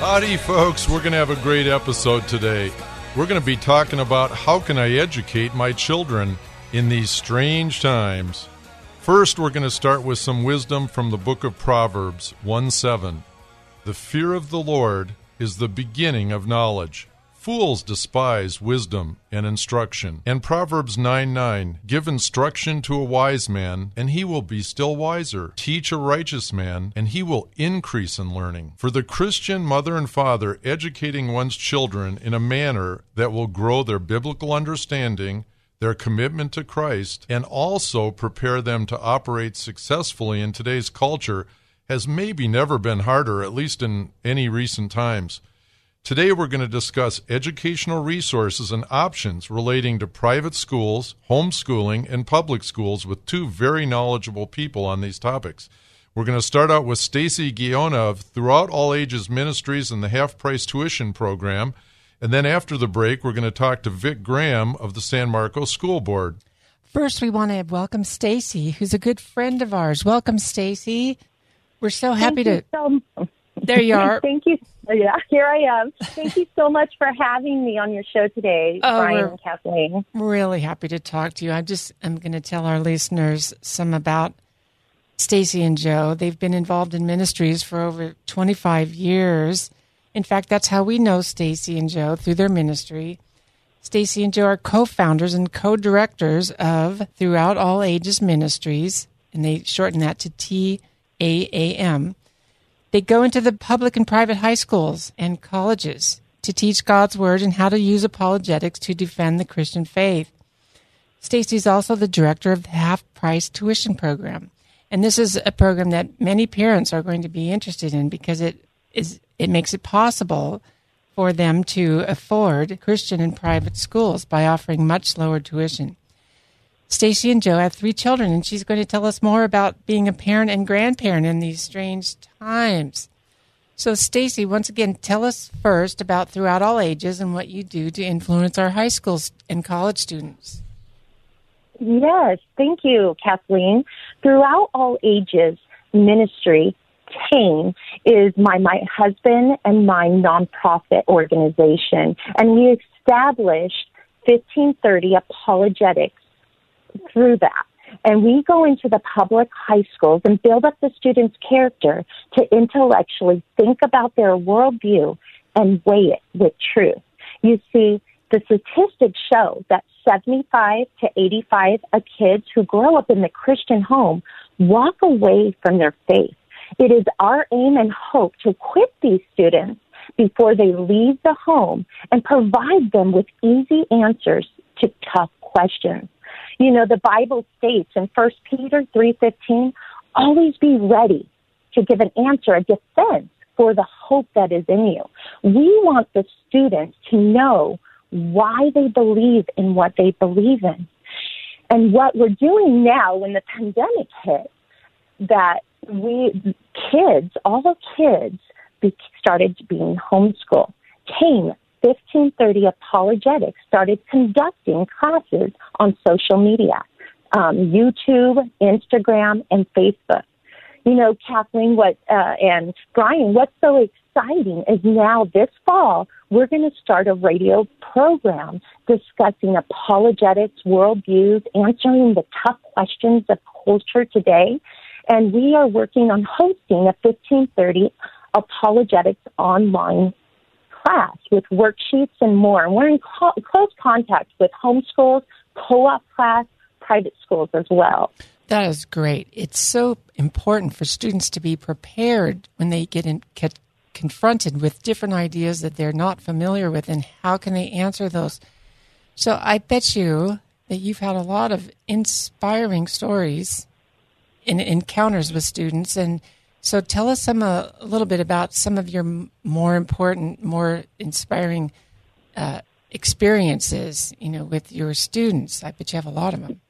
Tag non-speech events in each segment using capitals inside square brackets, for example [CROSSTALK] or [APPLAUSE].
Howdy, folks. We're going to have a great episode today. We're going to be talking about how can I educate my children in these strange times. First, we're going to start with some wisdom from the book of Proverbs 1 7. The fear of the Lord is the beginning of knowledge. Fools despise wisdom and instruction. And Proverbs 9 9 Give instruction to a wise man, and he will be still wiser. Teach a righteous man, and he will increase in learning. For the Christian mother and father, educating one's children in a manner that will grow their biblical understanding, their commitment to Christ, and also prepare them to operate successfully in today's culture has maybe never been harder, at least in any recent times. Today, we're going to discuss educational resources and options relating to private schools, homeschooling, and public schools with two very knowledgeable people on these topics. We're going to start out with Stacy Guiona of Throughout All Ages Ministries and the Half Price Tuition Program. And then after the break, we're going to talk to Vic Graham of the San Marcos School Board. First, we want to welcome Stacy, who's a good friend of ours. Welcome, Stacy. We're so happy Thank to. There you [LAUGHS] are. Thank you. Yeah, here I am. Thank you so much for having me on your show today, [LAUGHS] Oh, Brian and Kathleen. Really happy to talk to you. I just I'm going to tell our listeners some about Stacy and Joe. They've been involved in ministries for over 25 years. In fact, that's how we know Stacy and Joe through their ministry. Stacy and Joe are co-founders and co-directors of Throughout All Ages Ministries, and they shorten that to TAAM. They go into the public and private high schools and colleges to teach God's word and how to use apologetics to defend the Christian faith. Stacy is also the director of the Half Price Tuition Program. And this is a program that many parents are going to be interested in because it is it makes it possible for them to afford Christian and private schools by offering much lower tuition. Stacy and Joe have three children, and she's going to tell us more about being a parent and grandparent in these strange times. So, Stacy, once again, tell us first about Throughout All Ages and what you do to influence our high schools and college students. Yes, thank you, Kathleen. Throughout all ages ministry, TAME is my my husband and my nonprofit organization, and we established 1530 apologetics through that. And we go into the public high schools and build up the students' character to intellectually think about their worldview and weigh it with truth. You see, the statistics show that 75 to 85 of kids who grow up in the Christian home walk away from their faith. It is our aim and hope to equip these students before they leave the home and provide them with easy answers to tough questions. You know, the Bible states in 1 Peter 3:15, always be ready to give an answer, a defense for the hope that is in you. We want the students to know why they believe in what they believe in. And what we're doing now when the pandemic hit, that we kids, all the kids started being homeschooled. Came 1530 Apologetics started conducting classes on social media. um, YouTube, Instagram, and Facebook. You know, Kathleen, what uh, and Brian, what's so exciting is now this fall we're going to start a radio program discussing apologetics, worldviews, answering the tough questions of culture today, and we are working on hosting a 1530 apologetics online class with worksheets and more. And we're in co- close contact with homeschools, co-op class, private schools as well. That is great. It's so important for students to be prepared when they get, in, get confronted with different ideas that they're not familiar with and how can they answer those. So I bet you that you've had a lot of inspiring stories in encounters with students and so tell us some uh, a little bit about some of your more important, more inspiring uh, experiences, you know, with your students. I bet you have a lot of them.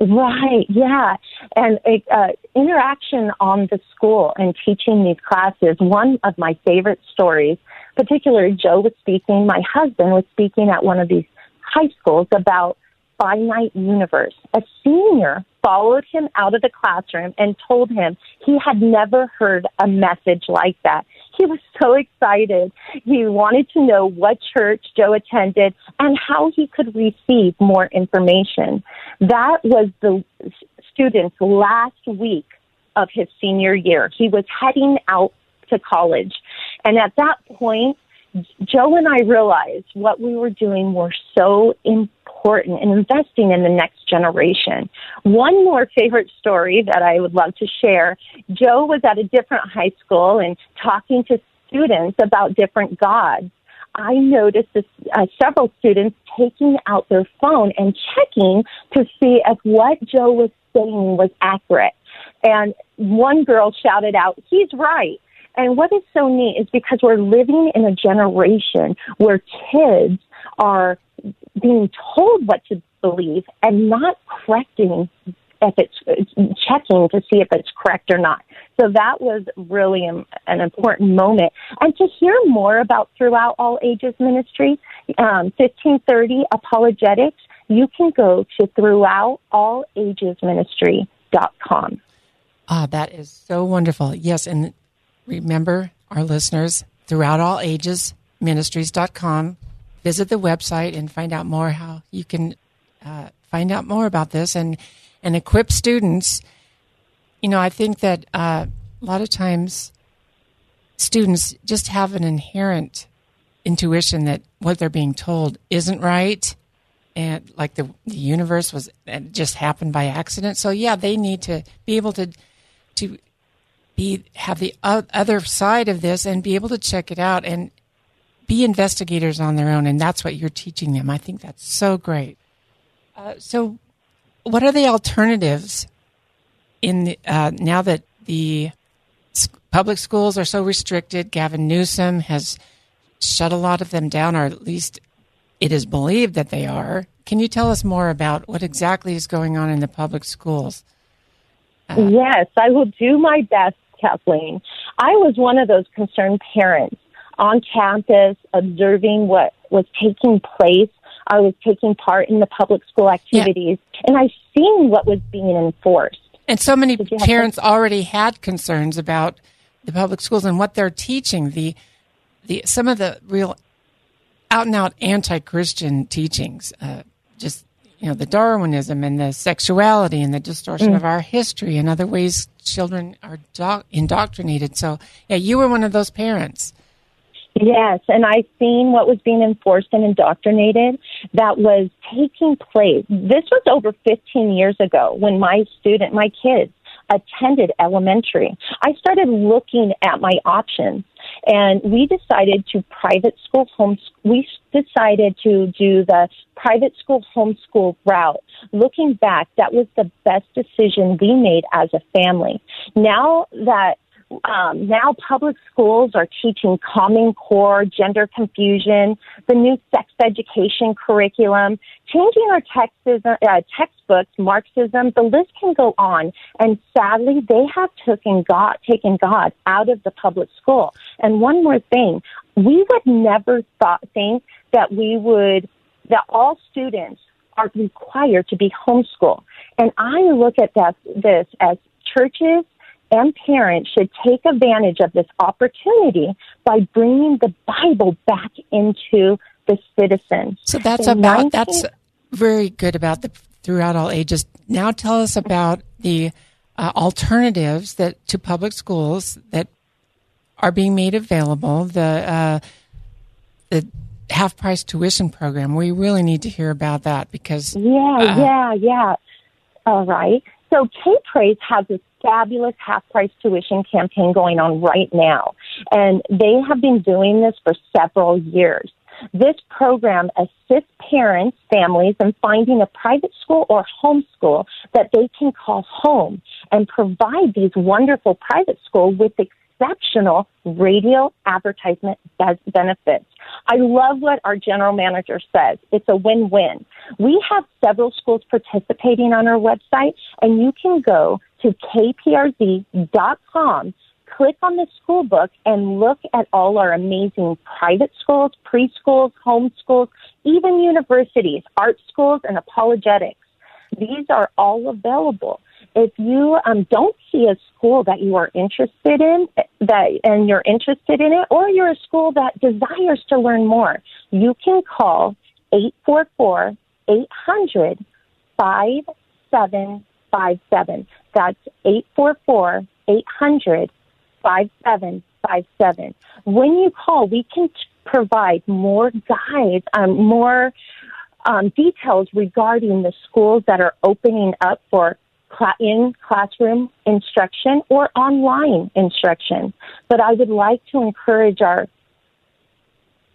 Right, yeah. And uh, interaction on the school and teaching these classes, one of my favorite stories, particularly Joe was speaking, my husband was speaking at one of these high schools about finite universe. A senior followed him out of the classroom and told him he had never heard a message like that. He was so excited. He wanted to know what church Joe attended and how he could receive more information. That was the student's last week of his senior year. He was heading out to college. And at that point, Joe and I realized what we were doing were so important in investing in the next generation. One more favorite story that I would love to share. Joe was at a different high school and talking to students about different gods. I noticed this, uh, several students taking out their phone and checking to see if what Joe was saying was accurate. And one girl shouted out, he's right. And what is so neat is because we're living in a generation where kids are being told what to believe and not correcting if it's checking to see if it's correct or not. So that was really an, an important moment. And to hear more about Throughout All Ages Ministry, um, 1530 Apologetics, you can go to throughoutallagesministry.com. Ah, that is so wonderful. Yes, and remember our listeners throughout all ages ministries.com visit the website and find out more how you can uh, find out more about this and and equip students. You know i think that uh, a lot of times students just have an inherent intuition that what they're being told isn't right and like the, the universe was just happened by accident. So yeah they need to be able to to be have the other side of this and be able to check it out and be investigators on their own. And that's what you're teaching them. I think that's so great. Uh, so what are the alternatives in the, uh, now that the public schools are so restricted gavin newsom has shut a lot of them down or at least it is believed that they are. Can you tell us more about what exactly is going on in the public schools? Uh, yes i will do my best Kathleen. I was one of those concerned parents on campus observing what was taking place. I was taking part in the public school activities, yeah. and I seen what was being enforced. And so many parents already had concerns about the public schools and what they're teaching. The the some of the real out and out anti Christian teachings, uh, just you know, the Darwinism and the sexuality and the distortion mm. of our history and other ways children are do- indoctrinated. So, yeah, you were one of those parents. Yes, and I've seen what was being enforced and indoctrinated that was taking place. This was over 15 years ago when my student, my kids, attended elementary. I started looking at my options and we decided to private school home we decided to do the private school homeschool route. Looking back that was the best decision we made as a family. Now that um, now public schools are teaching Common Core, gender confusion, the new sex education curriculum, changing our textism, uh, textbooks, Marxism. The list can go on. And sadly, they have taken God, taken God out of the public school. And one more thing, we would never thought, think that we would, that all students are required to be homeschooled. And I look at that, this as churches and parents should take advantage of this opportunity by bringing the Bible back into the citizen. So that's In about 19- that's very good about the throughout all ages. Now tell us about the uh, alternatives that to public schools that are being made available. The uh, the half price tuition program. We really need to hear about that because yeah, uh, yeah, yeah. All right. So K Praise has a fabulous half price tuition campaign going on right now, and they have been doing this for several years. This program assists parents, families in finding a private school or homeschool that they can call home and provide these wonderful private schools with exceptional radio advertisement benefits. I love what our general manager says. It's a win-win. We have several schools participating on our website and you can go to kprz.com click on the school book and look at all our amazing private schools, preschools, homeschools, even universities, art schools, and apologetics. These are all available. If you um, don't see a school that you are interested in, that and you're interested in it, or you're a school that desires to learn more, you can call 844 800 5757. That's 844 800 5757. When you call, we can provide more guides, um, more um, details regarding the schools that are opening up for in classroom instruction or online instruction. But I would like to encourage our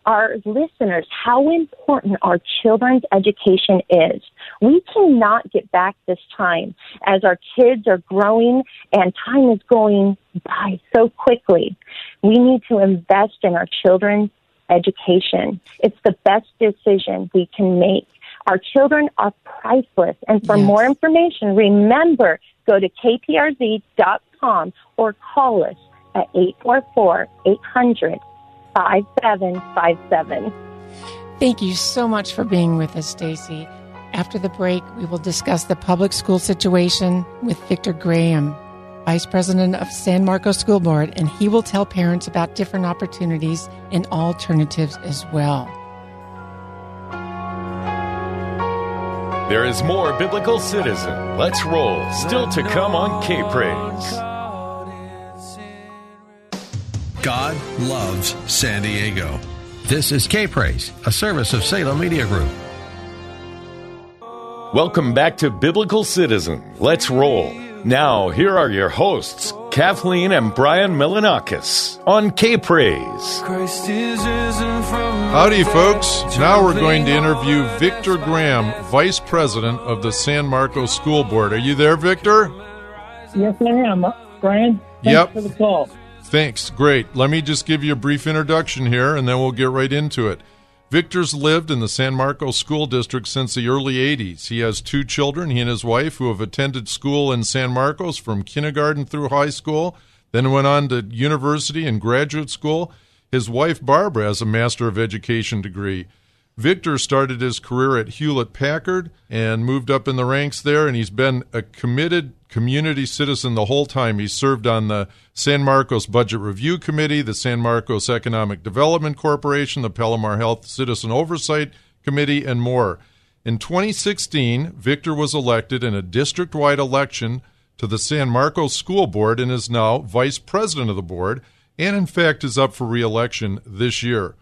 our listeners how important our children's education is. We cannot get back this time as our kids are growing and time is going by so quickly. We need to invest in our children's education. It's the best decision we can make. Our children are priceless. And for yes. more information, remember, go to kprz.com or call us at 844 800 5757. Thank you so much for being with us, Stacy. After the break, we will discuss the public school situation with Victor Graham, Vice President of San Marcos School Board, and he will tell parents about different opportunities and alternatives as well. There is more Biblical Citizen. Let's roll. Still to come on K Praise. God loves San Diego. This is K Praise, a service of Salem Media Group. Welcome back to Biblical Citizen. Let's roll. Now, here are your hosts, Kathleen and Brian Melanakis on K Praise. Howdy, folks. Now we're going to interview Victor Graham, Vice President of the San Marcos School Board. Are you there, Victor? Yes, I am. Brian, thanks yep. for the call. Thanks. Great. Let me just give you a brief introduction here, and then we'll get right into it. Victor's lived in the San Marcos School District since the early 80s. He has two children, he and his wife, who have attended school in San Marcos from kindergarten through high school, then went on to university and graduate school. His wife, Barbara, has a Master of Education degree. Victor started his career at Hewlett Packard and moved up in the ranks there, and he's been a committed community citizen the whole time. He served on the San Marcos Budget Review Committee, the San Marcos Economic Development Corporation, the Palomar Health Citizen Oversight Committee, and more. In 2016, Victor was elected in a district wide election to the San Marcos School Board and is now vice president of the board, and in fact is up for re election this year.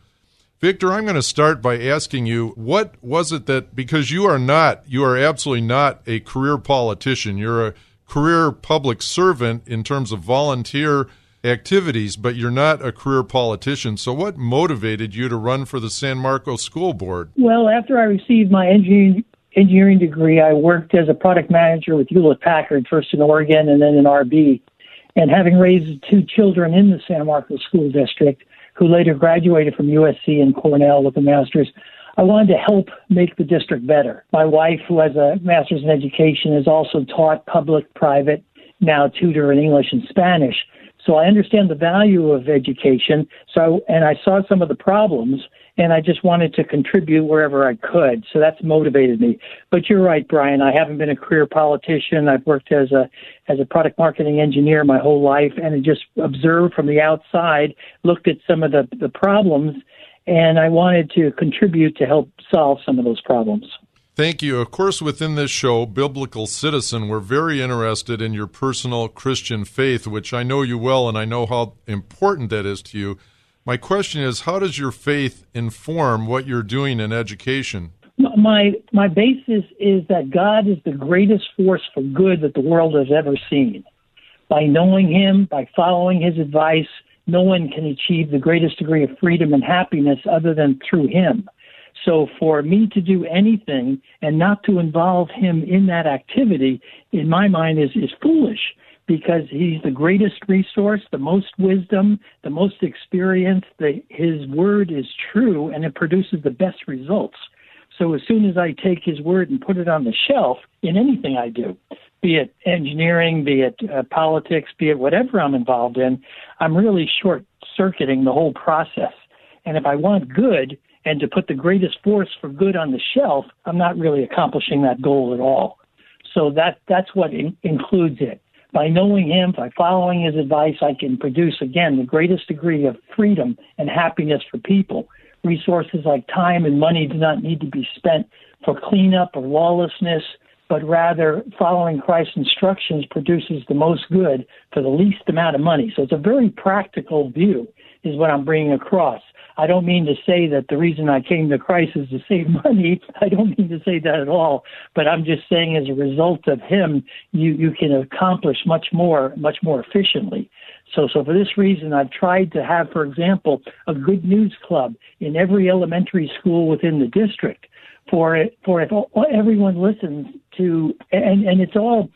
Victor, I'm going to start by asking you what was it that, because you are not, you are absolutely not a career politician, you're a career public servant in terms of volunteer activities, but you're not a career politician. So, what motivated you to run for the San Marcos School Board? Well, after I received my engineering, engineering degree, I worked as a product manager with Hewlett Packard, first in Oregon and then in RB. And having raised two children in the San Marcos School District, who later graduated from USC and Cornell with a master's, I wanted to help make the district better. My wife, who has a master's in education, has also taught public, private, now tutor in English and Spanish. So I understand the value of education. So, and I saw some of the problems, and I just wanted to contribute wherever I could. So that's motivated me. But you're right, Brian. I haven't been a career politician. I've worked as a as a product marketing engineer my whole life, and I just observed from the outside, looked at some of the the problems, and I wanted to contribute to help solve some of those problems. Thank you. Of course, within this show, Biblical Citizen, we're very interested in your personal Christian faith, which I know you well, and I know how important that is to you. My question is, how does your faith inform what you're doing in education? My my basis is that God is the greatest force for good that the world has ever seen. By knowing Him, by following His advice, no one can achieve the greatest degree of freedom and happiness other than through Him. So for me to do anything and not to involve Him in that activity, in my mind, is is foolish because he's the greatest resource, the most wisdom, the most experience. The, his word is true and it produces the best results. So as soon as I take his word and put it on the shelf in anything I do, be it engineering, be it uh, politics, be it whatever I'm involved in, I'm really short circuiting the whole process. And if I want good and to put the greatest force for good on the shelf, I'm not really accomplishing that goal at all. So that that's what in, includes it. By knowing him, by following his advice, I can produce, again, the greatest degree of freedom and happiness for people. Resources like time and money do not need to be spent for cleanup or lawlessness, but rather following Christ's instructions produces the most good for the least amount of money. So it's a very practical view, is what I'm bringing across. I don't mean to say that the reason I came to Christ is to [LAUGHS] save money. I don't mean to say that at all. But I'm just saying, as a result of Him, you you can accomplish much more, much more efficiently. So, so for this reason, I've tried to have, for example, a good news club in every elementary school within the district. For it, for if everyone listens to, and and it's all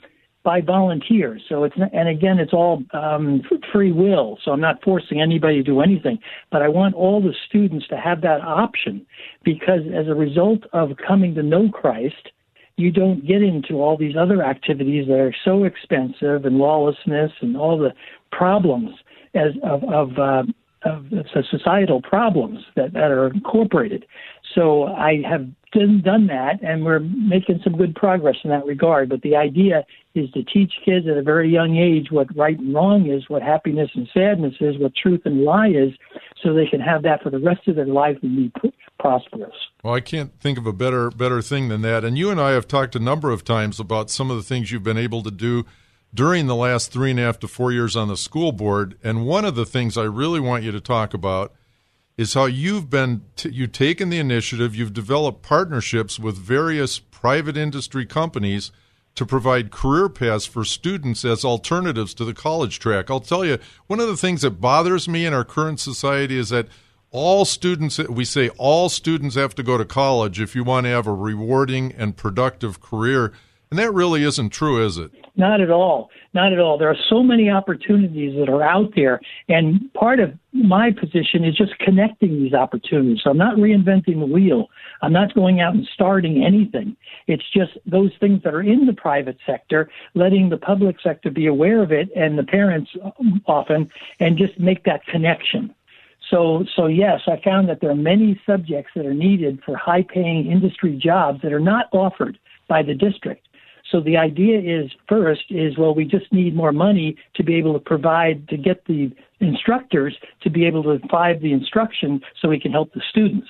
by volunteers. So it's not, and again, it's all um, free will. So I'm not forcing anybody to do anything, but I want all the students to have that option because as a result of coming to know Christ, you don't get into all these other activities that are so expensive and lawlessness and all the problems as of of, uh, of societal problems that, that are incorporated. So I have done, done that, and we're making some good progress in that regard. But the idea is to teach kids at a very young age what right and wrong is, what happiness and sadness is, what truth and lie is, so they can have that for the rest of their life and be prosperous. Well, I can't think of a better better thing than that. And you and I have talked a number of times about some of the things you've been able to do during the last three and a half to four years on the school board. And one of the things I really want you to talk about is how you've been t- you've taken the initiative, you've developed partnerships with various private industry companies to provide career paths for students as alternatives to the college track. I'll tell you, one of the things that bothers me in our current society is that all students, we say all students have to go to college if you want to have a rewarding and productive career. And that really isn't true, is it? Not at all. Not at all. There are so many opportunities that are out there. And part of my position is just connecting these opportunities. So I'm not reinventing the wheel. I'm not going out and starting anything. It's just those things that are in the private sector, letting the public sector be aware of it and the parents often, and just make that connection. So, so yes, I found that there are many subjects that are needed for high paying industry jobs that are not offered by the district. So the idea is first is well we just need more money to be able to provide to get the instructors to be able to provide the instruction so we can help the students.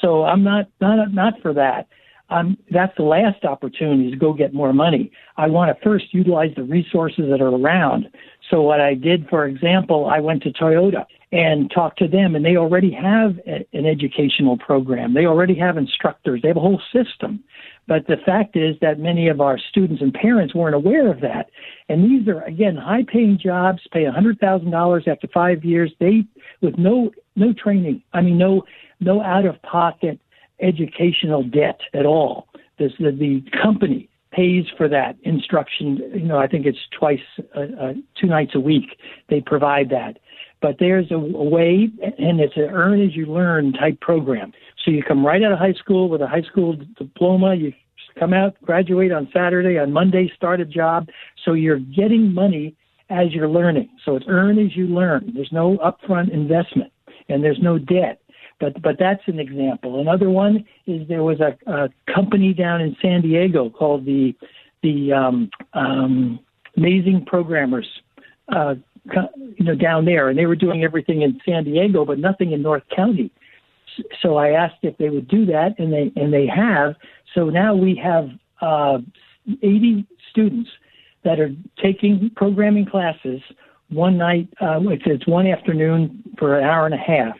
So I'm not not not for that. Um, that's the last opportunity to go get more money. I want to first utilize the resources that are around. So what I did, for example, I went to Toyota and talk to them, and they already have a, an educational program. They already have instructors. They have a whole system. But the fact is that many of our students and parents weren't aware of that. And these are again high paying jobs, pay a hundred thousand dollars after five years, they with no no training. I mean no no out of pocket educational debt at all. This the, the company pays for that instruction. You know, I think it's twice, uh, uh, two nights a week. They provide that. But there's a, a way, and it's an earn as you learn type program. So you come right out of high school with a high school diploma. You come out, graduate on Saturday, on Monday, start a job. So you're getting money as you're learning. So it's earn as you learn. There's no upfront investment and there's no debt. But but that's an example. Another one is there was a, a company down in San Diego called the the um, um, Amazing Programmers. Uh, you know, down there, and they were doing everything in San Diego, but nothing in North County. So I asked if they would do that, and they and they have. So now we have uh, 80 students that are taking programming classes one night. Uh, it's, it's one afternoon for an hour and a half,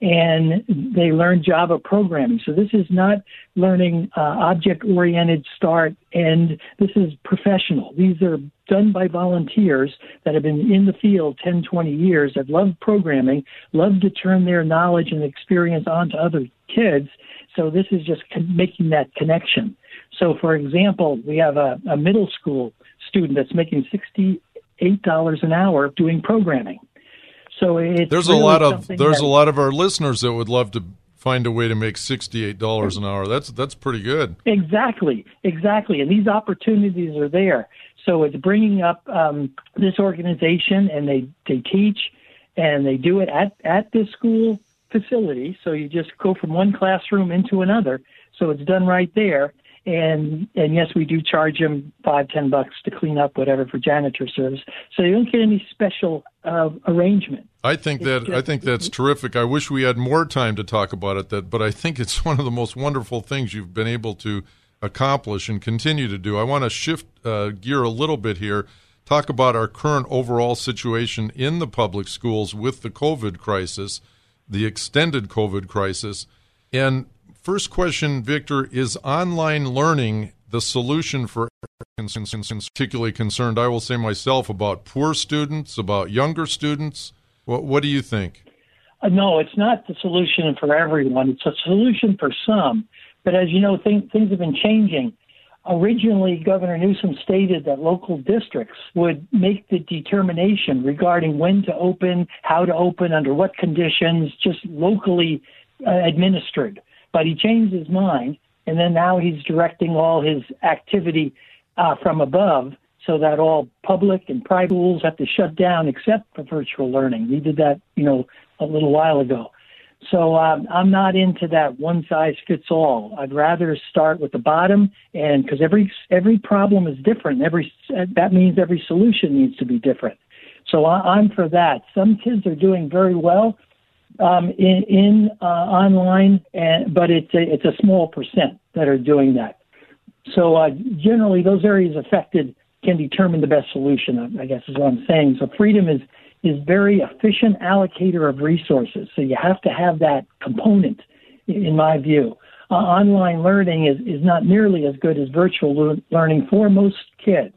and they learn Java programming. So this is not learning uh, object oriented start and This is professional. These are done by volunteers that have been in the field 10, 20 years that love programming, love to turn their knowledge and experience onto other kids. So this is just making that connection. So, for example, we have a, a middle school student that's making $68 an hour doing programming. So it's there's really a lot of there's that, a lot of our listeners that would love to find a way to make sixty eight dollars an hour. That's that's pretty good. Exactly, exactly, and these opportunities are there. So it's bringing up um, this organization, and they they teach, and they do it at at this school facility. So you just go from one classroom into another. So it's done right there, and and yes, we do charge them five ten bucks to clean up whatever for janitor service. So you don't get any special uh, arrangement. I think that just, I think that's terrific. I wish we had more time to talk about it. That, but I think it's [LAUGHS] one of the most wonderful things you've been able to accomplish and continue to do. I want to shift uh, gear a little bit here. Talk about our current overall situation in the public schools with the COVID crisis, the extended COVID crisis, and First question, Victor, is online learning the solution for particularly concerned, I will say myself, about poor students, about younger students? What, what do you think? Uh, no, it's not the solution for everyone. It's a solution for some. But as you know, things, things have been changing. Originally, Governor Newsom stated that local districts would make the determination regarding when to open, how to open, under what conditions, just locally uh, administered but he changed his mind, and then now he's directing all his activity uh, from above so that all public and private schools have to shut down except for virtual learning. We did that, you know, a little while ago. So um, I'm not into that one size fits all. I'd rather start with the bottom, and because every every problem is different. Every that means every solution needs to be different. So I, I'm for that. Some kids are doing very well um, in, in uh, online, and, but it's a, it's a small percent that are doing that. So uh, generally, those areas affected can determine the best solution. I guess is what I'm saying. So freedom is is very efficient allocator of resources. So you have to have that component, in my view. Uh, online learning is, is not nearly as good as virtual le- learning for most kids.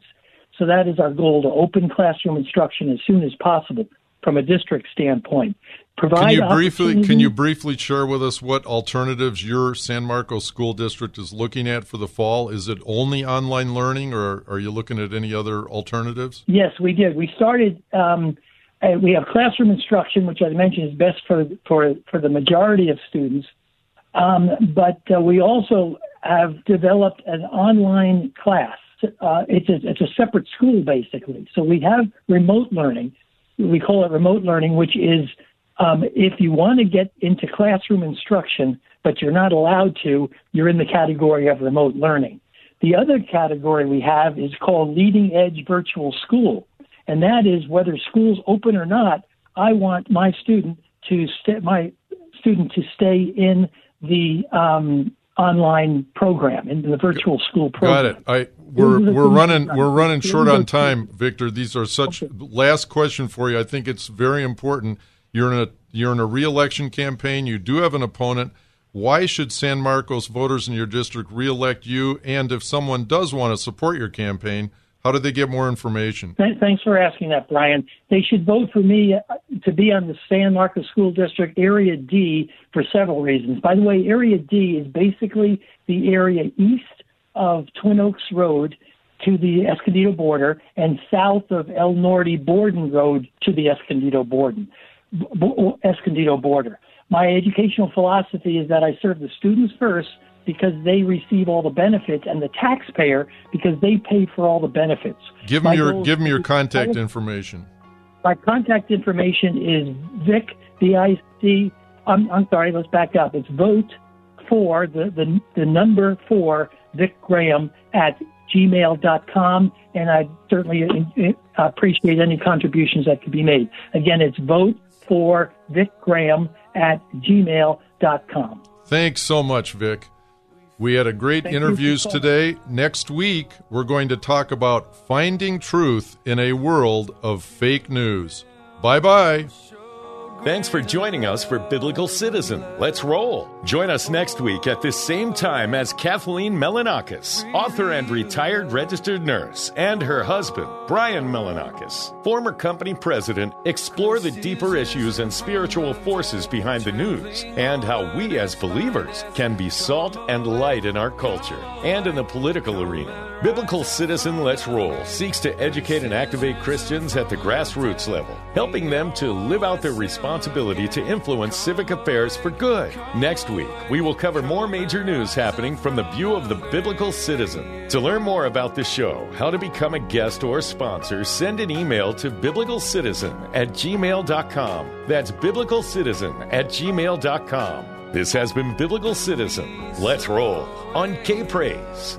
So that is our goal to open classroom instruction as soon as possible from a district standpoint. Provide can you briefly can you briefly share with us what alternatives your San Marcos school district is looking at for the fall? Is it only online learning, or are you looking at any other alternatives? Yes, we did. We started. Um, uh, we have classroom instruction, which I mentioned is best for for for the majority of students. Um, but uh, we also have developed an online class. Uh, it's a, it's a separate school basically. So we have remote learning. We call it remote learning, which is um, if you want to get into classroom instruction, but you're not allowed to, you're in the category of remote learning. The other category we have is called leading edge virtual school. And that is whether school's open or not, I want my student to stay, my student to stay in the um, online program, in the virtual school program. Got it. I we're we're running we're running short on time, Victor. These are such okay. last question for you. I think it's very important. You're in a you're in a reelection campaign. You do have an opponent. Why should San Marcos voters in your district reelect you? And if someone does want to support your campaign, how did they get more information? Thanks for asking that, Brian. They should vote for me uh, to be on the San Marcos School District Area D for several reasons. By the way, Area D is basically the area east of Twin Oaks Road to the Escondido border and south of El Norte Borden Road to the Escondido Borden. Escondido border. My educational philosophy is that I serve the students first because they receive all the benefits and the taxpayer because they pay for all the benefits. Give me your give me your contact information. My contact information is Vic V I C I'm, I'm sorry, let's back up. It's vote for the, the, the number for Vic Graham at gmail.com, and I certainly appreciate any contributions that could be made. Again, it's vote for Vic Graham at gmail.com. Thanks so much, Vic. We had a great Thank interviews you. today. Next week, we're going to talk about finding truth in a world of fake news. Bye bye. Thanks for joining us for Biblical Citizen. Let's roll. Join us next week at this same time as Kathleen Melanakis, author and retired registered nurse, and her husband, Brian Melanakis, former company president, explore the deeper issues and spiritual forces behind the news and how we as believers can be salt and light in our culture and in the political arena. Biblical Citizen Let's Roll seeks to educate and activate Christians at the grassroots level, helping them to live out their responsibility to influence civic affairs for good. Next week, we will cover more major news happening from the view of the biblical citizen. To learn more about the show, how to become a guest or sponsor, send an email to biblicalcitizen at gmail.com. That's biblicalcitizen at gmail.com. This has been Biblical Citizen. Let's roll on K Praise.